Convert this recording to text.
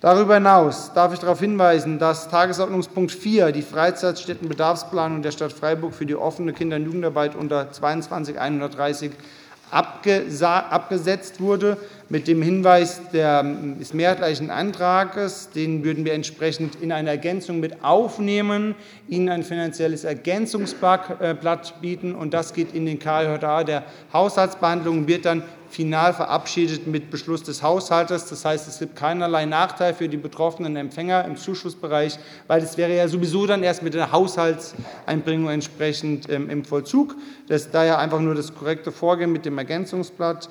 Darüber hinaus darf ich darauf hinweisen, dass Tagesordnungspunkt 4, die Freizeitstättenbedarfsplanung der Stadt Freiburg für die offene Kinder- und Jugendarbeit unter 22 130 abgesetzt wurde, mit dem Hinweis des mehrheitlichen Antrags. Den würden wir entsprechend in eine Ergänzung mit aufnehmen, Ihnen ein finanzielles Ergänzungsblatt bieten. und Das geht in den KJA der Haushaltsbehandlung und wird dann final verabschiedet mit Beschluss des Haushalts. Das heißt, es gibt keinerlei Nachteil für die betroffenen Empfänger im Zuschussbereich, weil es wäre ja sowieso dann erst mit der Haushaltseinbringung entsprechend ähm, im Vollzug. Das ist daher einfach nur das korrekte Vorgehen mit dem Ergänzungsblatt.